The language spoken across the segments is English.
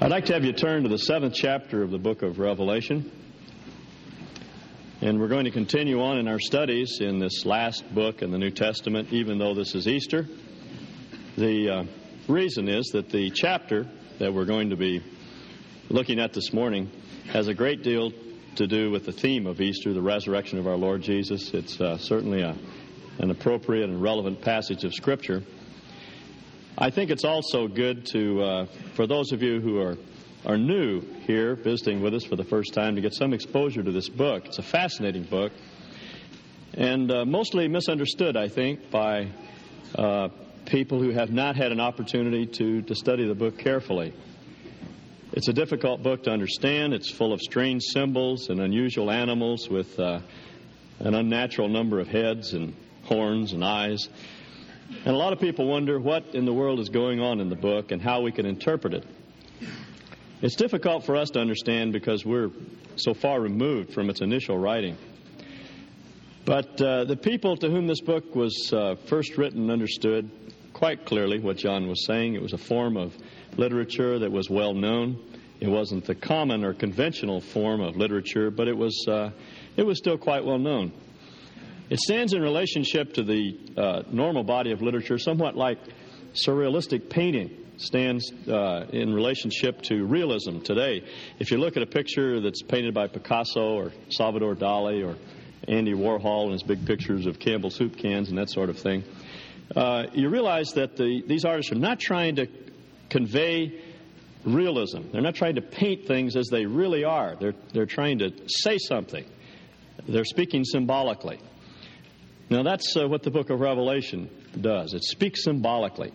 I'd like to have you turn to the seventh chapter of the book of Revelation. And we're going to continue on in our studies in this last book in the New Testament, even though this is Easter. The uh, reason is that the chapter that we're going to be looking at this morning has a great deal to do with the theme of Easter, the resurrection of our Lord Jesus. It's uh, certainly a, an appropriate and relevant passage of Scripture. I think it's also good to, uh, for those of you who are, are new here, visiting with us for the first time, to get some exposure to this book. It's a fascinating book and uh, mostly misunderstood, I think, by uh, people who have not had an opportunity to, to study the book carefully. It's a difficult book to understand. It's full of strange symbols and unusual animals with uh, an unnatural number of heads and horns and eyes. And a lot of people wonder what in the world is going on in the book and how we can interpret it. It's difficult for us to understand because we're so far removed from its initial writing. But uh, the people to whom this book was uh, first written understood quite clearly what John was saying. It was a form of literature that was well known. It wasn't the common or conventional form of literature, but it was, uh, it was still quite well known. It stands in relationship to the uh, normal body of literature, somewhat like surrealistic painting stands uh, in relationship to realism today. If you look at a picture that's painted by Picasso or Salvador Dali or Andy Warhol and his big pictures of Campbell soup cans and that sort of thing, uh, you realize that the, these artists are not trying to convey realism. They're not trying to paint things as they really are. They're, they're trying to say something. They're speaking symbolically. Now, that's uh, what the book of Revelation does. It speaks symbolically.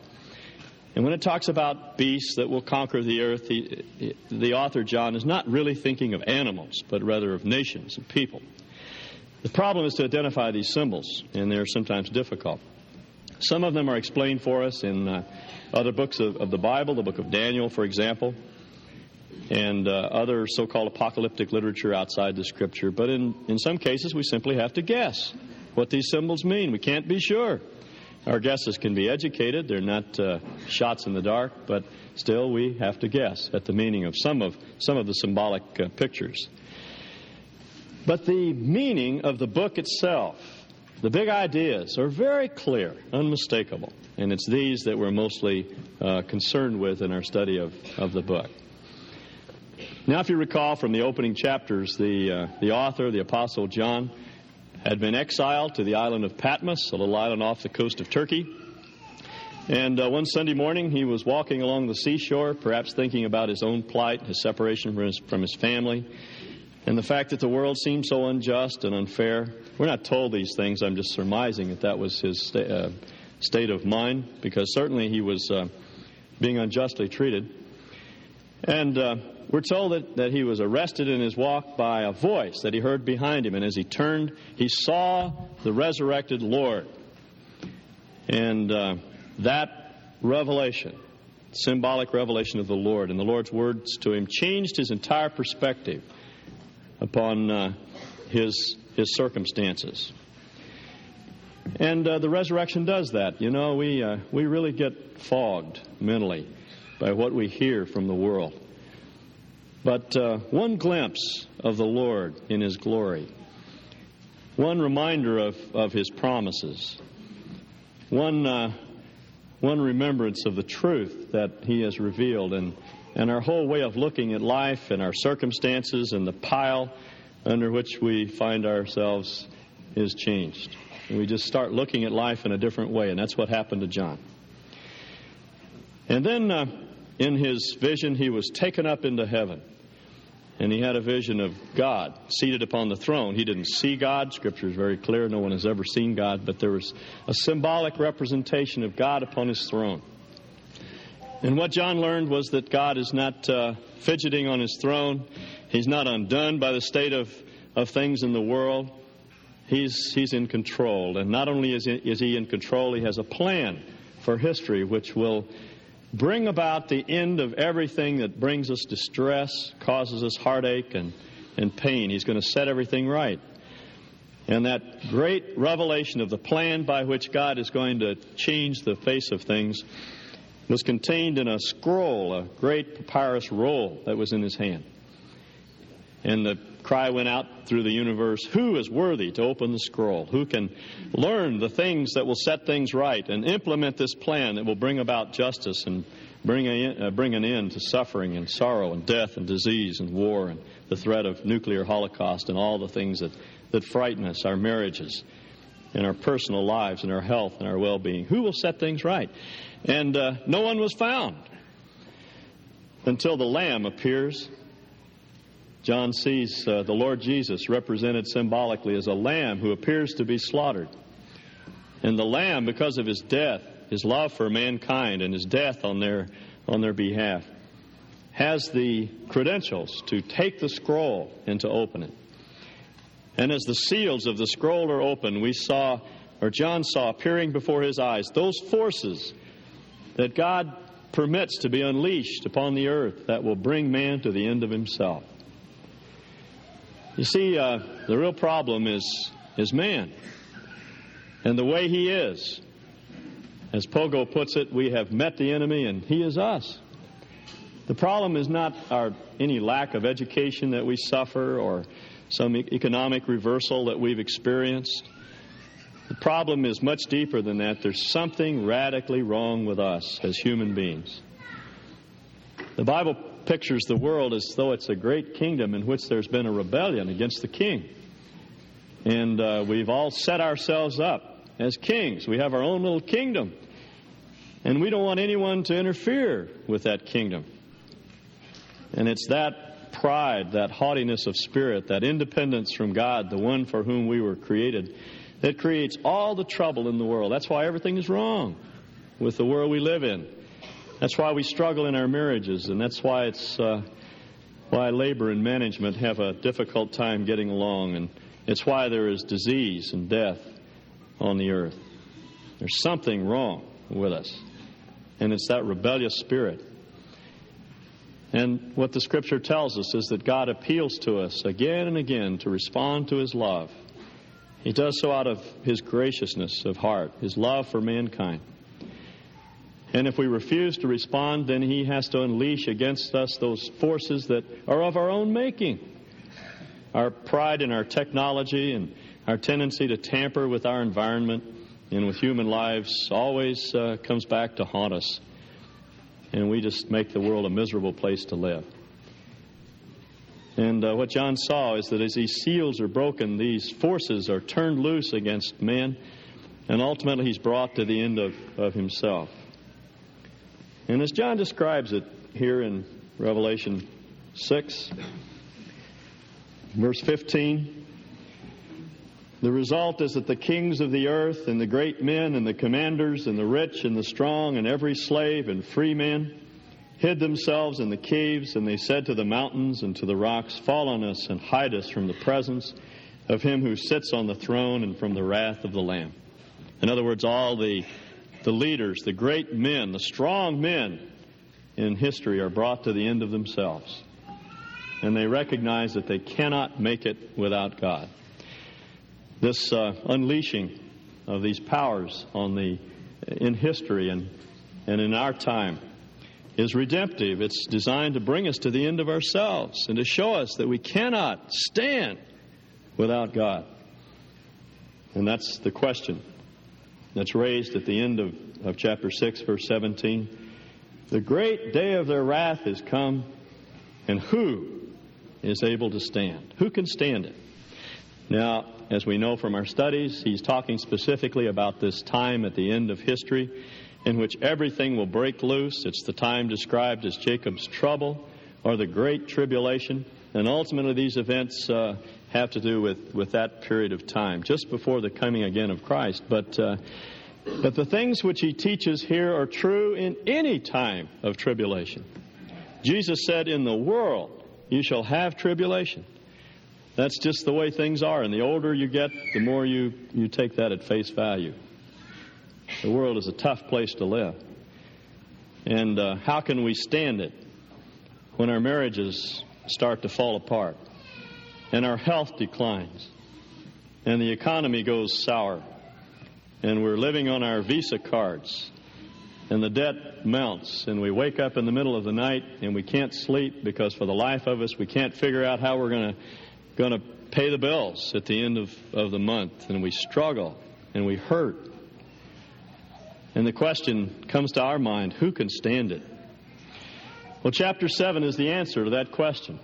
And when it talks about beasts that will conquer the earth, he, the author, John, is not really thinking of animals, but rather of nations and people. The problem is to identify these symbols, and they're sometimes difficult. Some of them are explained for us in uh, other books of, of, the Bible, the book of Daniel, for example, and uh, other so called apocalyptic literature outside the Scripture. But in, in some cases, we simply have to guess what these symbols mean. We can't be sure. Our guesses can be educated, they're not uh, shots in the dark, but still we have to guess at the meaning of some of, some of the symbolic uh, pictures. But the meaning of the book itself, the big ideas, are very clear, unmistakable. And it's these that we're mostly uh, concerned with in our study of, of the book. Now, if you recall from the opening chapters, the, uh, the author, the Apostle John, had been exiled to the island of Patmos, a little island off the coast of Turkey. And uh, one Sunday morning, he was walking along the seashore, perhaps thinking about his own plight, his separation from his, from his family, and the fact that the world seemed so unjust and unfair. We're not told these things. I'm just surmising that that was his sta- uh, state of mind, because certainly he was uh, being unjustly treated. And uh, we're told that, that he was arrested in his walk by a voice that he heard behind him. And as he turned, he saw the resurrected Lord. And uh, that revelation, symbolic revelation of the Lord, and the Lord's words to him changed his entire perspective upon uh, his, his circumstances. And uh, the resurrection does that. You know, we, uh, we really get fogged mentally by what we hear from the world. But uh, one glimpse of the Lord in His glory, one reminder of, of His promises, one, uh, one remembrance of the truth that He has revealed, and, and our whole way of looking at life and our circumstances and the pile under which we find ourselves is changed. And we just start looking at life in a different way, and that's what happened to John. And then uh, in his vision, he was taken up into heaven and he had a vision of God seated upon the throne. He didn't see God. Scripture is very clear. No one has ever seen God, but there was a symbolic representation of God upon his throne. And what John learned was that God is not uh, fidgeting on his throne. He's not undone by the state of, of things in the world. He's, he's in control. And not only is he, is he in control, he has a plan for history which will bring about the end of everything that brings us distress, causes us heartache and, and pain. He's going to set everything right. And that great revelation of the plan by which God is going to change the face of things was contained in a scroll, a great papyrus roll that was in his hand. And the cry went out through the universe Who is worthy to open the scroll? Who can learn the things that will set things right and implement this plan that will bring about justice and bring, a, uh, bring an end to suffering and sorrow and death and disease and war and the threat of nuclear holocaust and all the things that, that frighten us, our marriages and our personal lives and our health and our well being? Who will set things right? And uh, no one was found until the Lamb appears. John sees uh, the Lord Jesus represented symbolically as a lamb who appears to be slaughtered. And the lamb, because of his death, his love for mankind, and his death on their, on their behalf, has the credentials to take the scroll and to open it. And as the seals of the scroll are opened, we saw, or John saw appearing before his eyes, those forces that God permits to be unleashed upon the earth that will bring man to the end of himself. You see, uh, the real problem is, is man and the way he is. As Pogo puts it, we have met the enemy and he is us. The problem is not our, any lack of education that we suffer or some economic reversal that we've experienced. The problem is much deeper than that. There's something radically wrong with us as human beings. The Bible pictures the world as though it's a great kingdom in which there's been a rebellion against the king. And uh, we've all set ourselves up as kings. We have our own little kingdom. And we don't want anyone to interfere with that kingdom. And it's that pride, that haughtiness of spirit, that independence from God, the one for whom we were created, that creates all the trouble in the world. That's why everything is wrong with the world we live in. That's why we struggle in our marriages, and that's why it's uh, why labor and management have a difficult time getting along, and it's why there is disease and death on the earth. There's something wrong with us, and it's that rebellious spirit. And what the Scripture tells us is that God appeals to us again and again to respond to His love. He does so out of His graciousness of heart, His love for mankind. And if we refuse to respond, then he has to unleash against us those forces that are of our own making. Our pride in our technology and our tendency to tamper with our environment and with human lives always uh, comes back to haunt us. And we just make the world a miserable place to live. And uh, what John saw is that as these seals are broken, these forces are turned loose against men, and ultimately he's brought to the end of, of himself. And as John describes it here in Revelation 6, verse 15, the result is that the kings of the earth and the great men and the commanders and the rich and the strong and every slave and free man hid themselves in the caves and they said to the mountains and to the rocks, Fall on us and hide us from the presence of him who sits on the throne and from the wrath of the Lamb. In other words, all the the leaders, the great men, the strong men in history are brought to the end of themselves. And they recognize that they cannot make it without God. This uh, unleashing of these powers on the, in history and, and in our time is redemptive. It's designed to bring us to the end of ourselves and to show us that we cannot stand without God. And that's the question that's raised at the end of, of chapter 6, verse 17. The great day of their wrath is come, and who is able to stand? Who can stand it? Now, as we know from our studies, he's talking specifically about this time at the end of history in which everything will break loose. It's the time described as Jacob's trouble or the great tribulation. And ultimately, these events uh, have to do with, with that period of time, just before the coming again of Christ. But, uh, but the things which he teaches here are true in any time of tribulation. Jesus said, In the world you shall have tribulation. That's just the way things are. And the older you get, the more you, you take that at face value. The world is a tough place to live. And uh, how can we stand it when our marriages start to fall apart? And our health declines, and the economy goes sour, and we're living on our Visa cards, and the debt mounts, and we wake up in the middle of the night and we can't sleep because for the life of us we can't figure out how we're going to going to pay the bills at the end of, of the month, and we struggle and we hurt. And the question comes to our mind who can stand it? Well, chapter 7 is the answer to that question.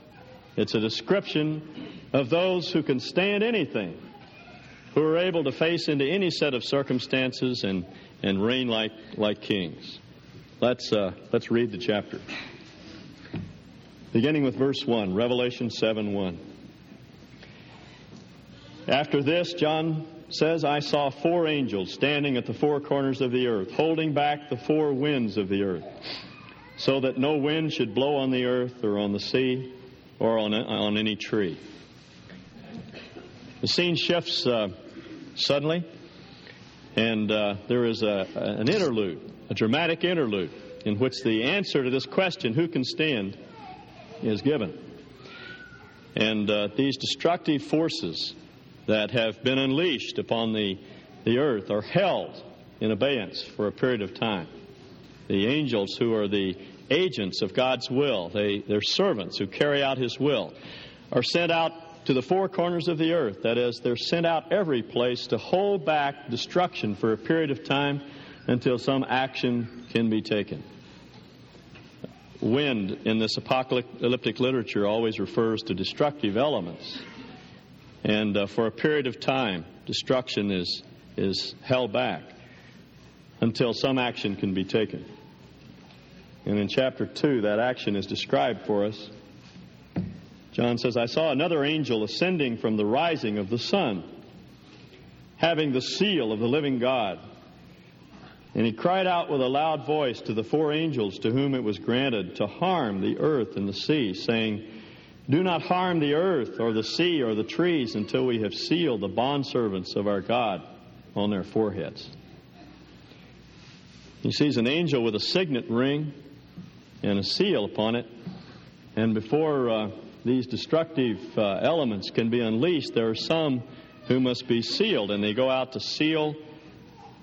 It's a description of those who can stand anything, who are able to face into any set of circumstances and, and reign like, like kings. Let's, uh, let's read the chapter. Beginning with verse 1, Revelation 7 1. After this, John says, I saw four angels standing at the four corners of the earth, holding back the four winds of the earth, so that no wind should blow on the earth or on the sea or on, on any tree. The scene shifts uh, suddenly, and uh, there is a, an interlude, a dramatic interlude, in which the answer to this question, who can stand, is given. And uh, these destructive forces that have been unleashed upon the, the earth are held in abeyance for a period of time. The angels, who are the agents of God's will, they, they're servants who carry out His will, are sent out to the four corners of the earth. That is, they're sent out every place to hold back destruction for a period of time until some action can be taken. Wind in this apocalyptic literature always refers to destructive elements. And uh, for a period of time, destruction is, is held back until some action can be taken. And in chapter 2, that action is described for us. John says, I saw another angel ascending from the rising of the sun, having the seal of the living God. And he cried out with a loud voice to the four angels to whom it was granted to harm the earth and the sea, saying, do not harm the earth or the sea or the trees until we have sealed the bondservants of our God on their foreheads. He sees an angel with a signet ring and a seal upon it. And before uh, these destructive uh, elements can be unleashed, there are some who must be sealed, and they go out to seal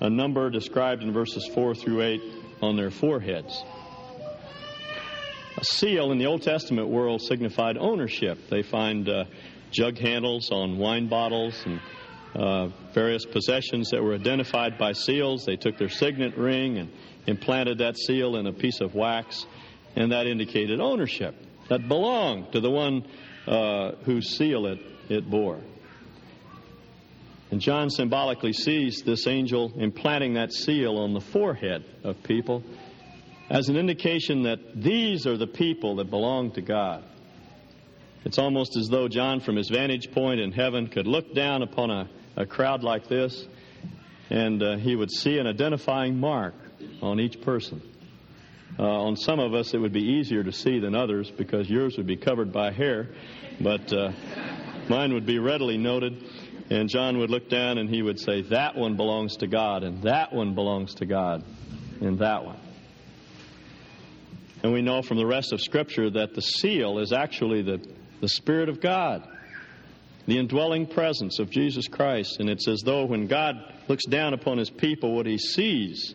a number described in verses 4 through 8 on their foreheads. A seal in the Old Testament world signified ownership. They find uh, jug handles on wine bottles and uh, various possessions that were identified by seals. They took their signet ring and implanted that seal in a piece of wax, and that indicated ownership that belonged to the one uh, whose seal it, it bore. And John symbolically sees this angel implanting that seal on the forehead of people as an indication that these are the people that belong to God. It's almost as though John, from his vantage point in heaven, could look down upon a, a crowd like this and uh, he would see an identifying mark on each person. Uh, on some of us, it would be easier to see than others because yours would be covered by hair, but uh, mine would be readily noted. And John would look down and he would say, That one belongs to God, and that one belongs to God, and that one. And we know from the rest of Scripture that the seal is actually the, the Spirit of God, the indwelling presence of Jesus Christ. And it's as though when God looks down upon his people, what he sees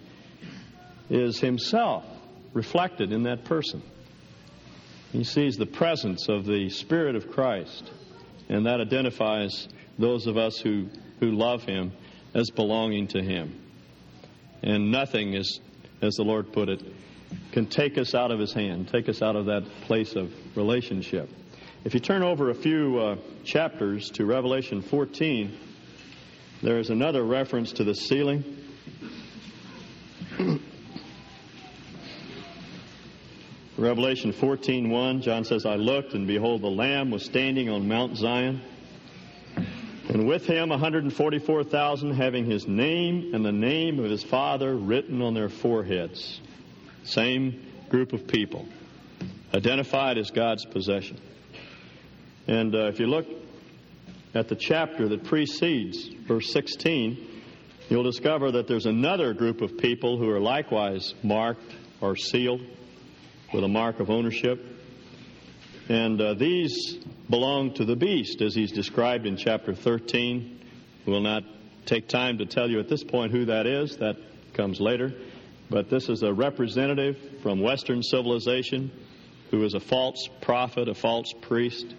is himself reflected in that person. He sees the presence of the Spirit of Christ, and that identifies those of us who, who love him as belonging to him. And nothing is, as the Lord put it, can take us out of his hand, take us out of that place of relationship. If you turn over a few uh, chapters to Revelation 14, there is another reference to the sealing. Revelation 14:1, John says, "I looked and behold the lamb was standing on Mount Zion, and with him 144,000 having his name and the name of his father written on their foreheads." Same group of people, identified as God's possession. And uh, if you look at the chapter that precedes verse 16, you'll discover that there's another group of people who are likewise marked or sealed with a mark of ownership. And uh, these belong to the beast, as he's described in chapter 13. We'll not take time to tell you at this point who that is, that comes later. but this is a representative from Western civilization who is a false prophet, a false priest.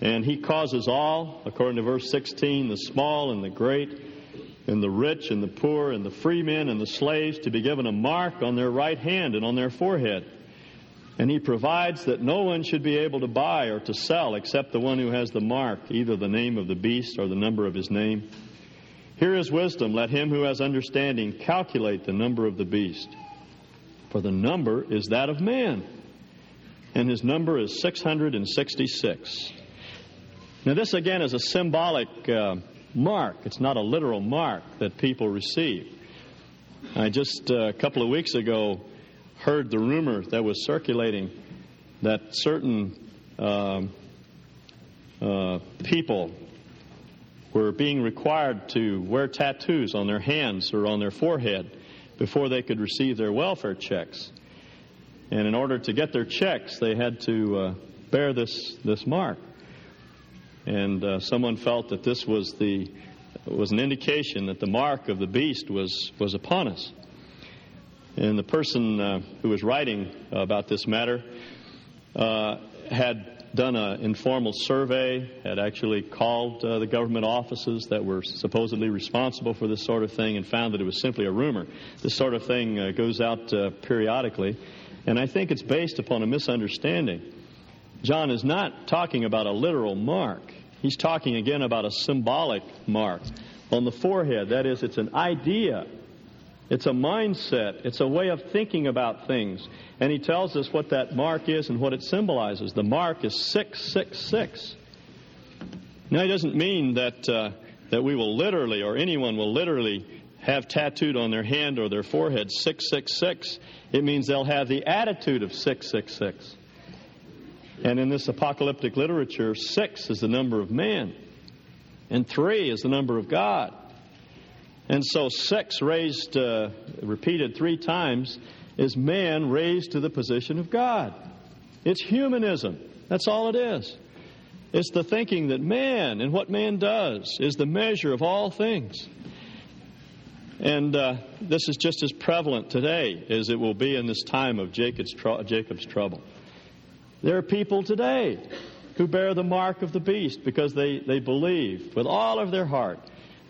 And he causes all, according to verse 16, the small and the great, and the rich and the poor, and the free men and the slaves to be given a mark on their right hand and on their forehead. And he provides that no one should be able to buy or to sell except the one who has the mark, either the name of the beast or the number of his name. Here is wisdom. Let him who has understanding calculate the number of the beast. For the number is that of man, and his number is 666. Now, this again is a symbolic uh, mark. It's not a literal mark that people receive. I just uh, a couple of weeks ago heard the rumor that was circulating that certain um, uh, people were being required to wear tattoos on their hands or on their forehead before they could receive their welfare checks. And in order to get their checks, they had to uh, bear this, this mark. And uh, someone felt that this was, the, was an indication that the mark of the beast was, was upon us. And the person uh, who was writing about this matter uh, had done an informal survey, had actually called uh, the government offices that were supposedly responsible for this sort of thing, and found that it was simply a rumor. This sort of thing uh, goes out uh, periodically, and I think it's based upon a misunderstanding. John is not talking about a literal mark. He's talking again about a symbolic mark on the forehead. That is, it's an idea it's a mindset. It's a way of thinking about things. And he tells us what that mark is and what it symbolizes. The mark is 666. Now, he doesn't mean that, uh, that we will literally, or anyone will literally, have tattooed on their hand or their forehead 666. It means they'll have the attitude of 666. And in this apocalyptic literature, six is the number of man, and three is the number of God. And so, sex raised, uh, repeated three times, is man raised to the position of God. It's humanism. That's all it is. It's the thinking that man and what man does is the measure of all things. And uh, this is just as prevalent today as it will be in this time of Jacob's, tr- Jacob's trouble. There are people today who bear the mark of the beast because they, they believe with all of their heart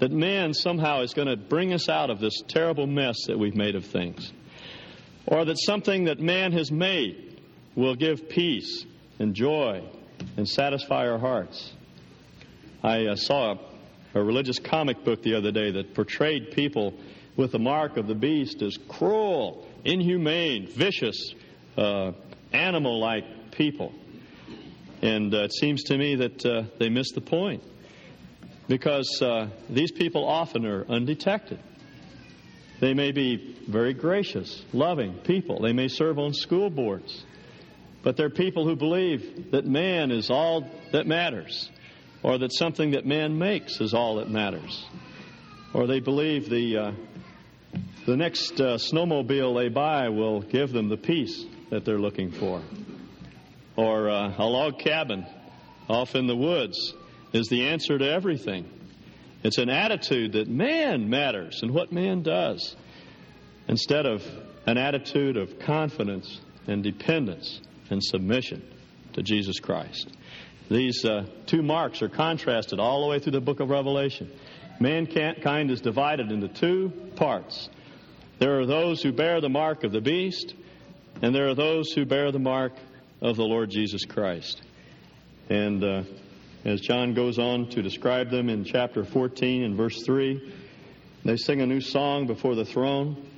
that man somehow is going to bring us out of this terrible mess that we've made of things. Or that something that man has made will give peace and joy and satisfy our hearts. I uh, saw a, a, religious comic book the other day that portrayed people with the mark of the beast as cruel, inhumane, vicious, uh, animal like people. And uh, it seems to me that uh, they missed the point because uh, these people often are undetected. They may be very gracious, loving people. They may serve on school boards. But they're people who believe that man is all that matters, or that something that man makes is all that matters. Or they believe the, uh, the next uh, snowmobile they buy will give them the peace that they're looking for. Or uh, a log cabin off in the woods is the answer to everything. It's an attitude that man matters and what man does instead of an attitude of confidence and dependence and submission to Jesus Christ. These uh, two marks are contrasted all the way through the book of Revelation. Mankind is divided into two parts. There are those who bear the mark of the beast, and there are those who bear the mark of the Lord Jesus Christ. And uh, as John goes on to describe them in chapter 14 and verse 3. They sing a new song before the throne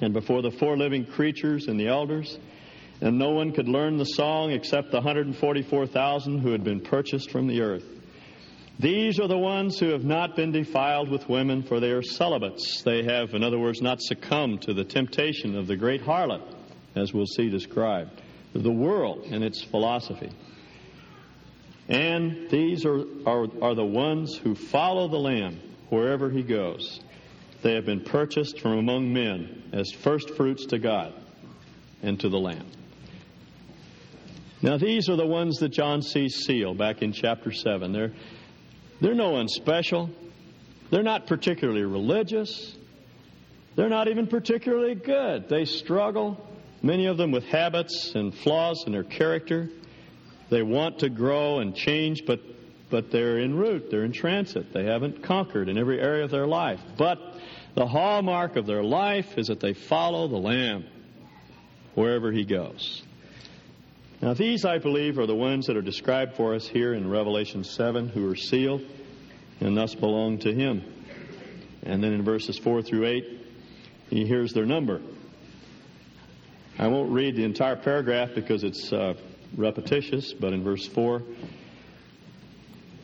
and before the four living creatures and the elders. And no one could learn the song except the 144,000 who had been purchased from the earth. These are the ones who have not been defiled with women, for they are celibates. They have, in other words, not succumbed to the temptation of the great harlot, as we'll see described, the world and its philosophy. And these are, are, are the ones who follow the Lamb wherever he goes. They have been purchased from among men as first fruits to God and to the Lamb. Now, these are the ones that John sees sealed back in chapter 7. They're, they're no one special. They're not particularly religious. They're not even particularly good. They struggle, many of them with habits and flaws in their character. They want to grow and change, but, but they're en route, they're in transit. They haven't conquered in every area of their life. But the hallmark of their life is that they follow the Lamb wherever he goes. Now, these, I believe, are the ones that are described for us here in Revelation 7 who are sealed and thus belong to him. And then in verses 4 through 8, he hears their number. I won't read the entire paragraph because it's uh, repetitious, but in verse 4,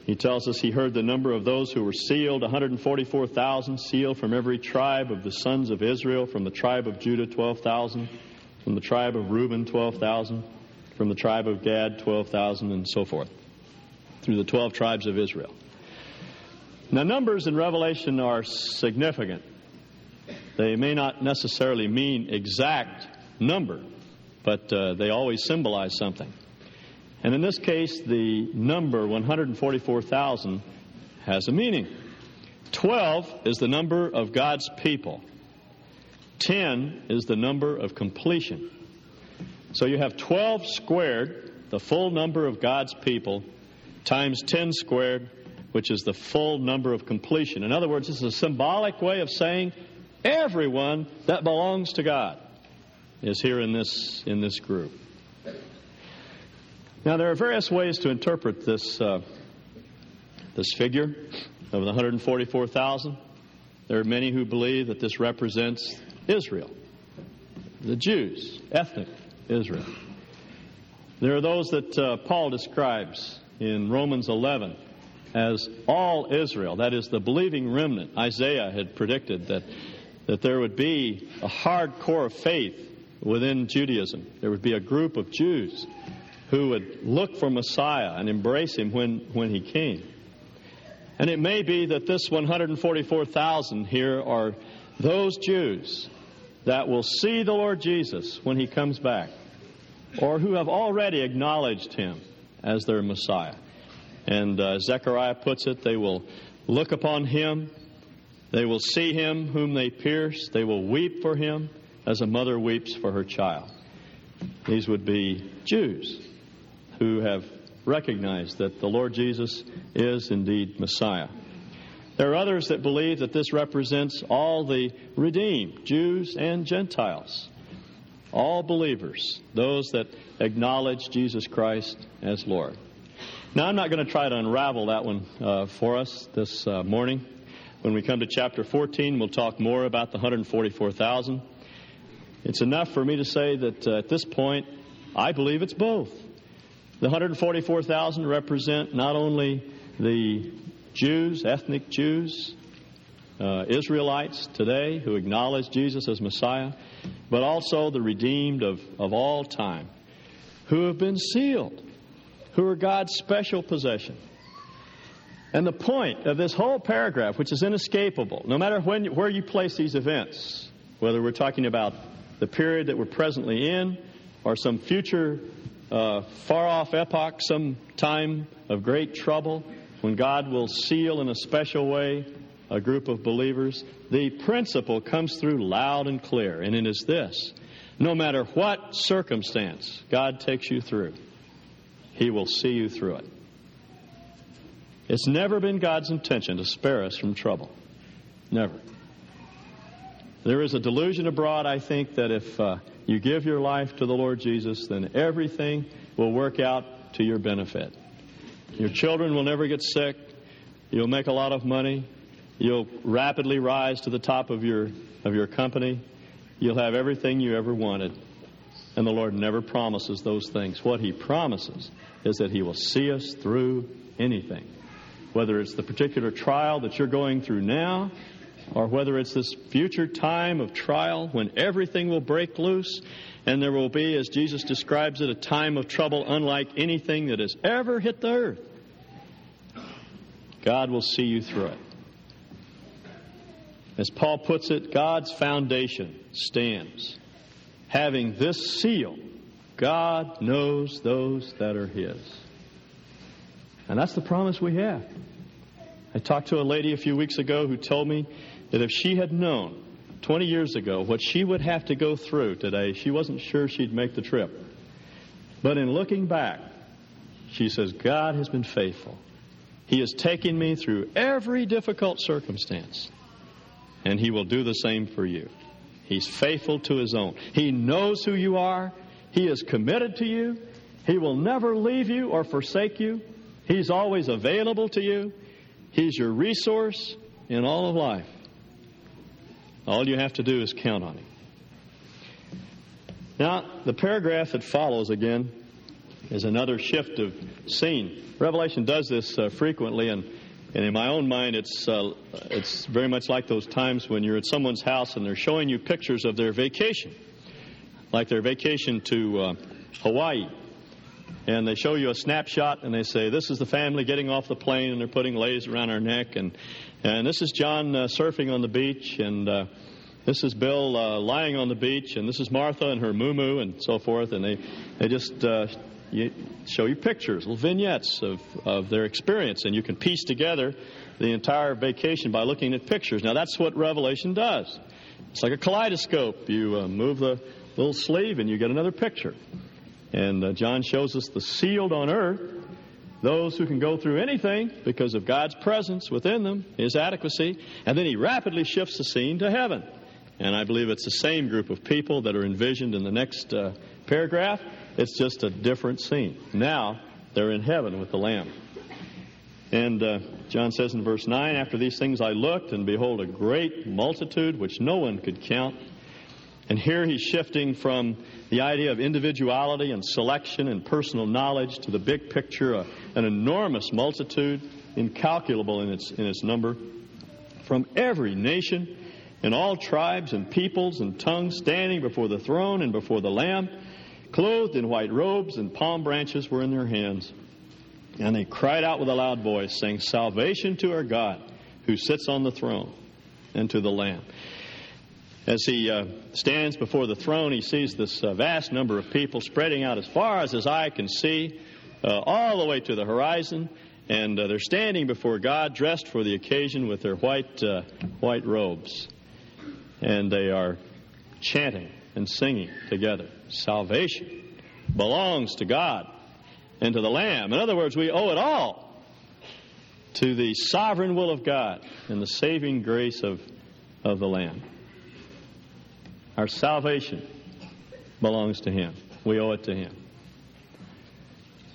he tells us he heard the number of those who were sealed 144,000, sealed from every tribe of the sons of Israel, from the tribe of Judah, 12,000, from the tribe of Reuben, 12,000, from the tribe of Gad, 12,000, and so forth, through the 12 tribes of Israel. Now, numbers in Revelation are significant. They may not necessarily mean exact number, but uh, they always symbolize something. And in this case, the number 144,000 has a meaning. 12 is the number of God's people. 10 is the number of completion. So you have 12 squared, the full number of God's people, times 10 squared, which is the full number of completion. In other words, this is a symbolic way of saying everyone that belongs to God is here in this, in this group. Now, there are various ways to interpret this, uh, this figure of the 144,000. There are many who believe that this represents Israel, the Jews, ethnic Israel. There are those that uh, Paul describes in Romans 11 as all Israel, that is, the believing remnant. Isaiah had predicted that, that there would be a hard core of faith within Judaism. There would be a group of Jews who would look for Messiah and embrace him when, when he came. And it may be that this 144,000 here are those Jews that will see the Lord Jesus when he comes back, or who have already acknowledged him as their Messiah. And uh, Zechariah puts it, they will look upon him, they will see him whom they pierced, they will weep for him as a mother weeps for her child. These would be Jews who have recognized that the Lord Jesus is indeed Messiah. There are others that believe that this represents all the redeemed, Jews and Gentiles, all believers, those that acknowledge Jesus Christ as Lord. Now, I'm not going to try to unravel that one uh, for us this uh, morning. When we come to chapter 14, we'll talk more about the 144,000. It's enough for me to say that uh, at this point, I believe it's both. The 144,000 represent not only the Jews, ethnic Jews, uh, Israelites today who acknowledge Jesus as Messiah, but also the redeemed of, of all time who have been sealed who are God's special possession. And the point of this whole paragraph, which is inescapable, no matter when, where you place these events, whether we're talking about the period that we're presently in or some future uh, far off epoch, some time of great trouble, when God will seal in a special way a group of believers, the principle comes through loud and clear, and it is this no matter what circumstance God takes you through, he will see you through it. It's never been God's intention to spare us from trouble. Never. There is a delusion abroad, I think, that if uh, you give your life to the Lord Jesus, then everything will work out to your benefit. Your children will never get sick. You'll make a lot of money. You'll rapidly rise to the top of your, of your company. You'll have everything you ever wanted. And the Lord never promises those things. What He promises is that He will see us through anything. Whether it's the particular trial that you're going through now, or whether it's this future time of trial when everything will break loose and there will be, as Jesus describes it, a time of trouble unlike anything that has ever hit the earth. God will see you through it. As Paul puts it, God's foundation stands. Having this seal, God knows those that are His. And that's the promise we have. I talked to a lady a few weeks ago who told me that if she had known 20 years ago, what she would have to go through today, she wasn't sure she'd make the trip. But in looking back, she says, God has been faithful. He has taken me through every difficult circumstance, and He will do the same for you. He's faithful to His own. He knows who you are. He is committed to you. He will never leave you or forsake you. He's always available to you. He's your resource in all of life. All you have to do is count on Him. Now, the paragraph that follows again is another shift of scene. Revelation does this uh, frequently, and, and in my own mind, it's, uh, it's very much like those times when you're at someone's house and they're showing you pictures of their vacation, like their vacation to uh, Hawaii. And they show you a snapshot and they say, This is the family getting off the plane, and they're putting leis around our neck. And, and this is John uh, surfing on the beach, and uh, this is Bill uh, lying on the beach, and this is Martha and her moo and so forth. And they, they just uh, you show you pictures, little vignettes of, of their experience, and you can piece together the entire vacation by looking at pictures. Now, that's what Revelation does. It's like a kaleidoscope. You uh, move the little sleeve and you get another picture. And uh, John shows us the sealed on earth, those who can go through anything because of God's presence within them, His adequacy, and then he rapidly shifts the scene to heaven. And I believe it's the same group of people that are envisioned in the next uh, paragraph. It's just a different scene. Now they're in heaven with the Lamb. And uh, John says in verse 9, After these things I looked, and behold, a great multitude which no one could count. And here he's shifting from the idea of individuality and selection and personal knowledge to the big picture, uh, an enormous multitude, incalculable in its, in its number, from every nation and all tribes and peoples and tongues standing before the throne and before the Lamb clothed in white robes, and palm branches were in their hands. And they cried out with a loud voice, saying, Salvation to our God who sits on the throne and to the Lamb. As he uh, stands before the throne, he sees this uh, vast number of people spreading out as far as his eye can see, uh, all the way to the horizon. And uh, they're standing before God, dressed for the occasion with their white, uh, white robes. And they are chanting and singing together. Salvation belongs to God and to the Lamb. In other words, we owe it all to the sovereign will of God and the saving grace of, of the Lamb. Our salvation belongs to Him. We owe it to Him.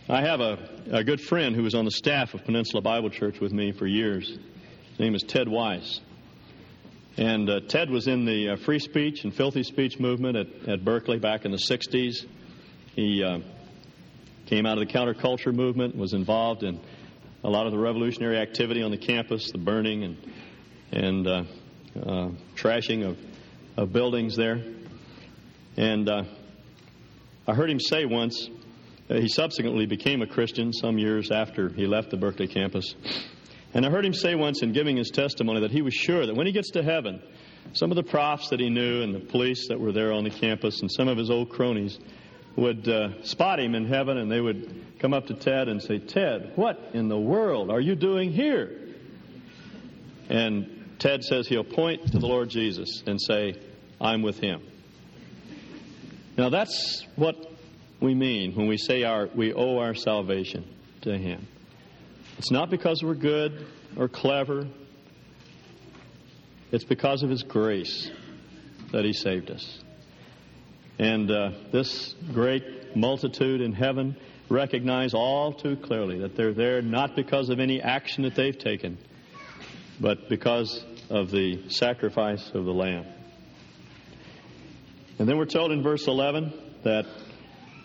I have a, a good friend who was on the staff of Peninsula Bible Church with me for years. His name is Ted Weiss. And uh, Ted was in the uh, free speech and filthy speech movement at, at Berkeley back in the 60s. He uh, came out of the counterculture movement, was involved in a lot of the revolutionary activity on the campus, the burning and, and uh, uh, trashing of, of buildings there. And uh, I heard him say once, he subsequently became a Christian some years after he left the Berkeley campus. And I heard him say once in giving his testimony that he was sure that when he gets to heaven, some of the profs that he knew and the police that were there on the campus and some of his old cronies would uh, spot him in heaven and they would come up to Ted and say, Ted, what in the world are you doing here? And Ted says he'll point to the Lord Jesus and say, I'm with him. Now that's what we mean when we say our, we owe our salvation to him. It's not because we're good or clever. It's because of His grace that He saved us. And uh, this great multitude in heaven recognize all too clearly that they're there not because of any action that they've taken, but because of the sacrifice of the Lamb. And then we're told in verse 11 that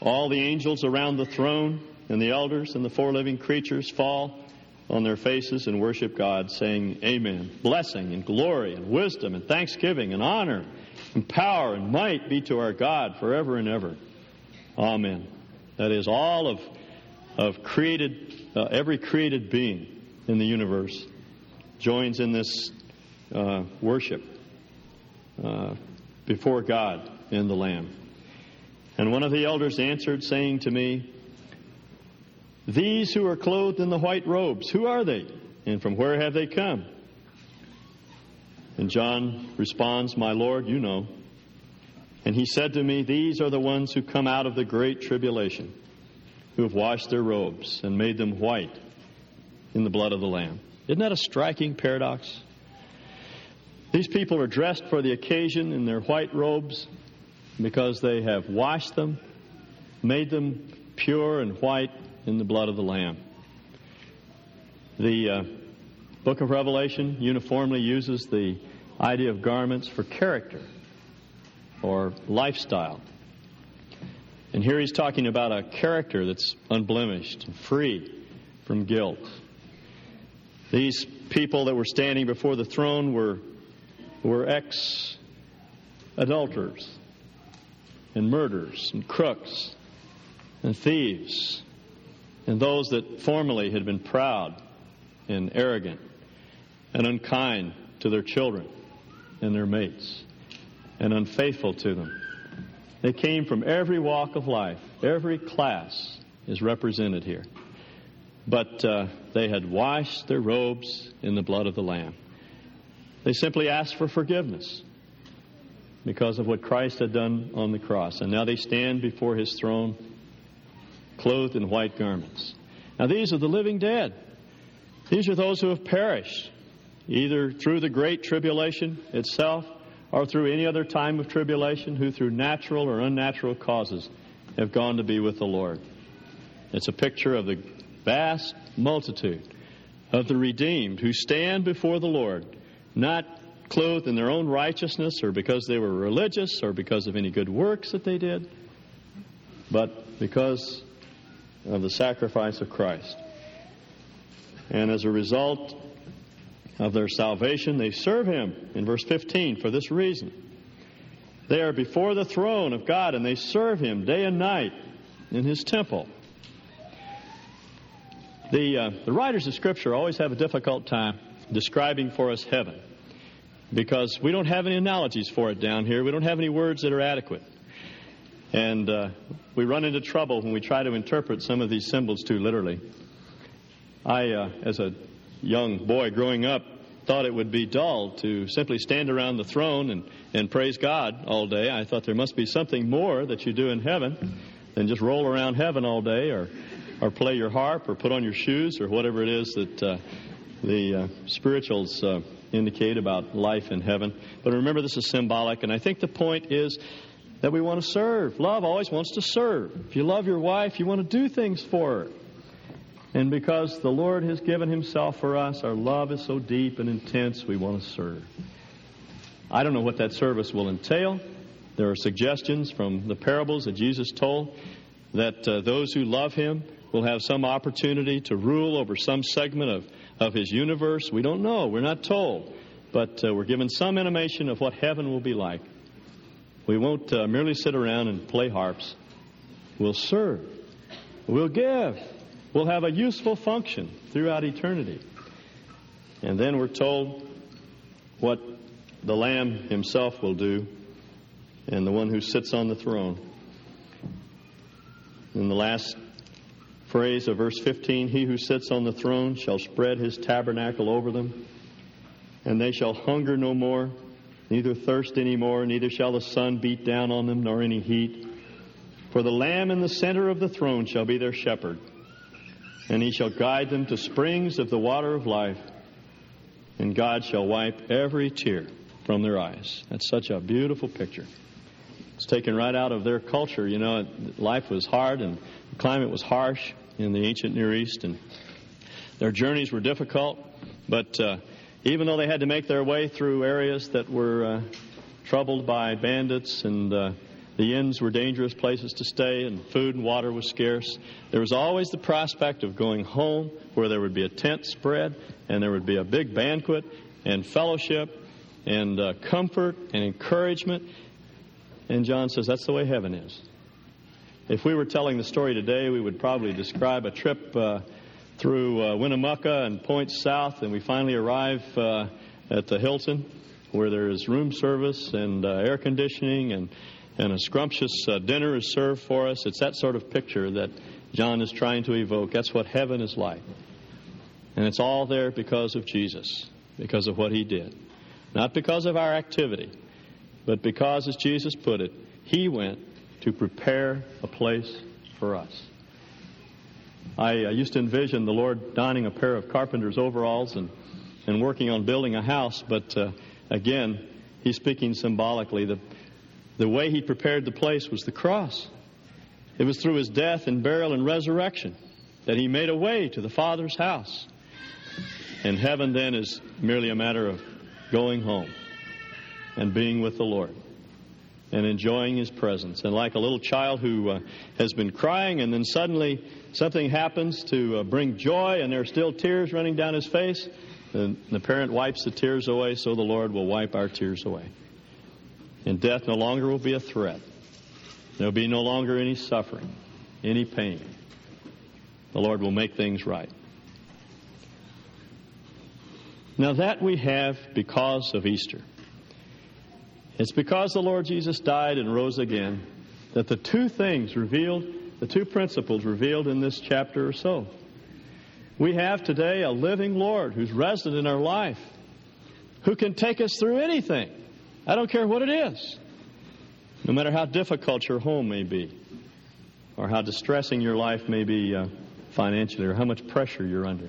all the angels around the throne and the elders and the four living creatures fall on their faces and worship God, saying, Amen. Blessing and glory and wisdom and thanksgiving and honor and power and might be to our God forever and ever. Amen. That is, all of, of created, uh, every created being in the universe joins in this uh, worship uh, before God and the Lamb. And one of the elders answered, saying to me, these who are clothed in the white robes, who are they? And from where have they come? And John responds, My Lord, you know. And he said to me, These are the ones who come out of the great tribulation, who have washed their robes and made them white in the blood of the Lamb. Isn't that a striking paradox? These people are dressed for the occasion in their white robes because they have washed them, made them pure and white in the blood of the Lamb. The uh, book of Revelation uniformly uses the idea of garments for character or lifestyle. And here he's talking about a character that's unblemished and free from guilt. These people that were standing before the throne were, were ex adulterers and murderers and crooks and thieves and those that formerly had been proud and arrogant and unkind to their children and their mates and unfaithful to them. They came from every walk of life, every class is represented here. But uh, they had washed their robes in the blood of the Lamb. They simply asked for forgiveness because of what Christ had done on the cross. And now they stand before his throne clothed in white garments. Now, these are the living dead. These are those who have perished, either through the great tribulation itself or through any other time of tribulation, who through natural or unnatural causes have gone to be with the Lord. It's a picture of the vast multitude of the redeemed who stand before the Lord, not clothed in their own righteousness or because they were religious or because of any good works that they did, but because of the sacrifice of Christ. And as a result of their salvation, they serve Him in verse 15 for this reason. They are before the throne of God and they serve Him day and night in His temple. The, uh, the writers of Scripture always have a difficult time describing for us heaven because we don't have any analogies for it down here. We don't have any words that are adequate. And uh, we run into trouble when we try to interpret some of these symbols too literally. I, uh, as a young boy growing up, thought it would be dull to simply stand around the throne and, and praise God all day. I thought there must be something more that you do in heaven than just roll around heaven all day or, or play your harp or put on your shoes or whatever it is that uh, the uh, spirituals uh, indicate about life in heaven. But remember, this is symbolic, and I think the point is that we want to serve. Love always wants to serve. If you love your wife, you want to do things for her. And because the Lord has given Himself for us, our love is so deep and intense, we want to serve. I don't know what that service will entail. There are suggestions from the parables that Jesus told that uh, those who love Him will have some opportunity to rule over some segment of, of His universe. We don't know. We're not told. But uh, we're given some intimation of what heaven will be like. We won't uh, merely sit around and play harps. We'll serve. We'll give. We'll have a useful function throughout eternity. And then we're told what the Lamb himself will do and the one who sits on the throne. In the last phrase of verse 15, he who sits on the throne shall spread his tabernacle over them, and they shall hunger no more, neither thirst any more, neither shall the sun beat down on them, nor any heat. For the Lamb in the center of the throne shall be their shepherd, and he shall guide them to springs of the water of life, and God shall wipe every tear from their eyes. That's such a beautiful picture. It's taken right out of their culture. You know, life was hard and the climate was harsh in the ancient Near East, and their journeys were difficult, but uh, even though they had to make their way through areas that were uh, troubled by bandits and uh, the inns were dangerous places to stay and food and water was scarce, there was always the prospect of going home where there would be a tent spread and there would be a big banquet and fellowship and uh, comfort and encouragement. And John says that's the way heaven is. If we were telling the story today, we would probably describe a trip uh, through uh, Winnemucca and points south, and we finally arrive uh, at the Hilton, where there is room service and uh, air conditioning, and and a scrumptious uh, dinner is served for us. It's that sort of picture that John is trying to evoke. That's what heaven is like, and it's all there because of Jesus, because of what He did. Not because of our activity, but because, as Jesus put it, He went to prepare a place for us. I uh, used to envision the Lord donning a pair of carpenter's overalls and, and working on building a house, but uh, again, He's speaking symbolically. The, the way He prepared the place was the cross. It was through His death and burial and resurrection that He made a way to the Father's house. And heaven then is merely a matter of going home and being with the Lord and enjoying His presence. And like a little child who uh, has been crying and then suddenly something happens to uh, bring joy and there are still tears running down his face, the parent wipes the tears away, so the Lord will wipe our tears away. And death no longer will be a threat. There will be no longer any suffering, any pain. The Lord will make things right. Now, that we have because of Easter. It's because the Lord Jesus died and rose again that the two things revealed, the two principles revealed in this chapter or so. We have today a living Lord who's resident in our life, who can take us through anything. I don't care what it is, no matter how difficult your home may be, or how distressing your life may be uh, financially, or how much pressure you're under.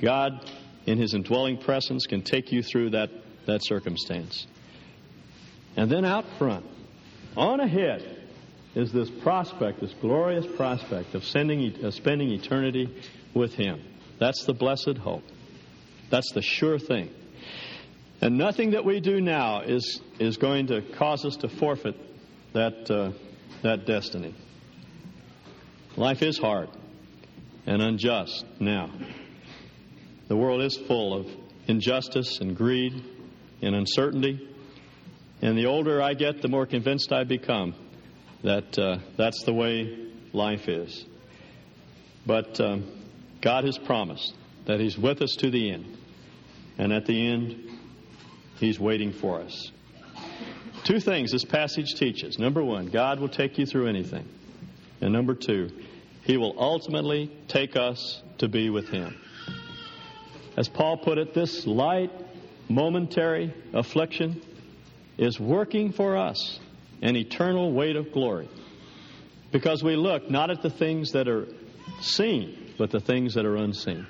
God in His indwelling presence can take you through that, that circumstance. And then out front, on ahead, is this prospect, this glorious prospect of, sending, of spending eternity with Him. That's the blessed hope. That's the sure thing. And nothing that we do now is, is going to cause us to forfeit that, uh, that destiny. Life is hard and unjust now. The world is full of injustice and greed and uncertainty. And the older I get, the more convinced I become that uh, that's the way life is. But um, God has promised that He's with us to the end. And at the end, He's waiting for us. Two things this passage teaches. Number one, God will take you through anything. And number two, He will ultimately take us to be with Him. As Paul put it, this light, momentary affliction is working for us an eternal weight of glory. Because we look not at the things that are seen, but the things that are unseen.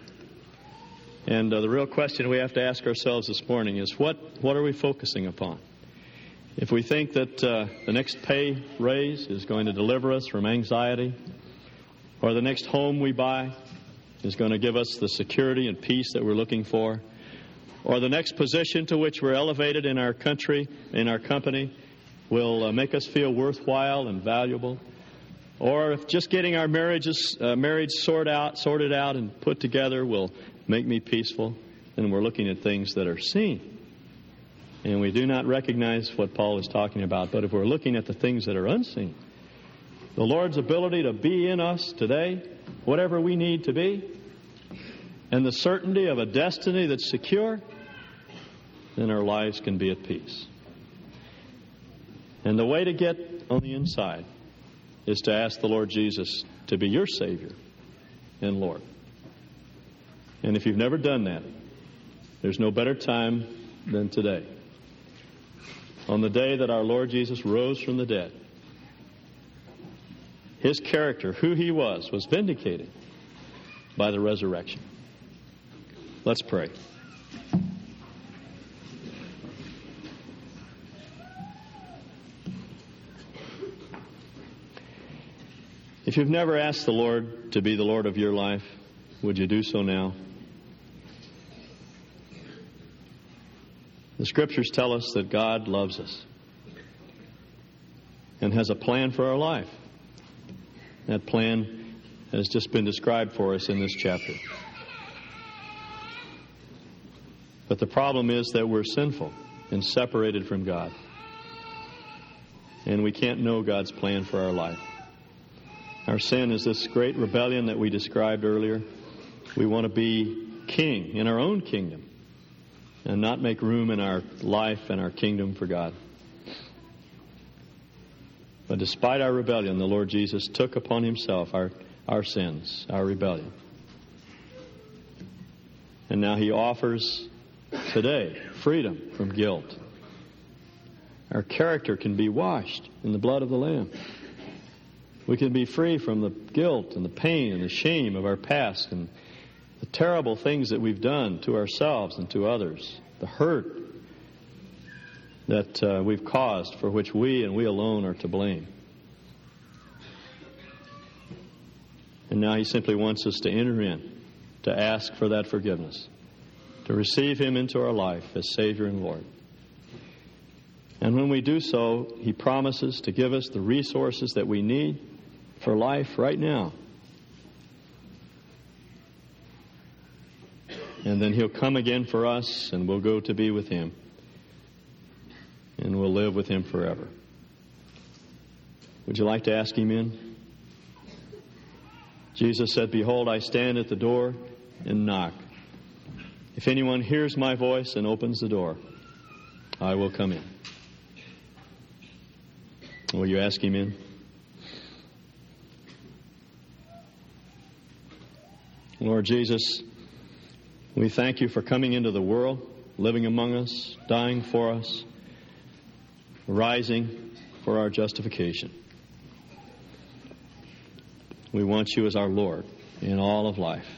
And uh, the real question we have to ask ourselves this morning is what, what are we focusing upon? If we think that uh, the next pay raise is going to deliver us from anxiety, or the next home we buy is going to give us the security and peace that we're looking for, or the next position to which we're elevated in our country, in our company, will uh, make us feel worthwhile and valuable, or if just getting our marriages, uh, marriage sorted out, sorted out and put together will make me peaceful, then we're looking at things that are seen. And we do not recognize what Paul is talking about. But if we're looking at the things that are unseen, the Lord's ability to be in us today, whatever we need to be, and the certainty of a destiny that's secure, then our lives can be at peace. And the way to get on the inside is to ask the Lord Jesus to be your Savior and Lord. And if you've never done that, there's no better time than today. On the day that our Lord Jesus rose from the dead, his character, who he was, was vindicated by the resurrection. Let's pray. If you've never asked the Lord to be the Lord of your life, would you do so now? The scriptures tell us that God loves us and has a plan for our life. That plan has just been described for us in this chapter. But the problem is that we're sinful and separated from God. And we can't know God's plan for our life. Our sin is this great rebellion that we described earlier. We want to be king in our own kingdom and not make room in our life and our kingdom for God. But despite our rebellion, the Lord Jesus took upon himself our, our sins, our rebellion. And now he offers today freedom from guilt. Our character can be washed in the blood of the Lamb. We can be free from the guilt and the pain and the shame of our past and the terrible things that we've done to ourselves and to others, the hurt that uh, we've caused for which we and we alone are to blame. And now He simply wants us to enter in, to ask for that forgiveness, to receive Him into our life as Savior and Lord. And when we do so, He promises to give us the resources that we need for life right now. And then He'll come again for us, and we'll go to be with Him. And we'll live with Him forever. Would you like to ask Him in? Jesus said, Behold, I stand at the door and knock. If anyone hears my voice and opens the door, I will come in. Will you ask him in? Lord Jesus, we thank you for coming into the world, living among us, dying for us, rising for our justification. We want you as our Lord in all of life.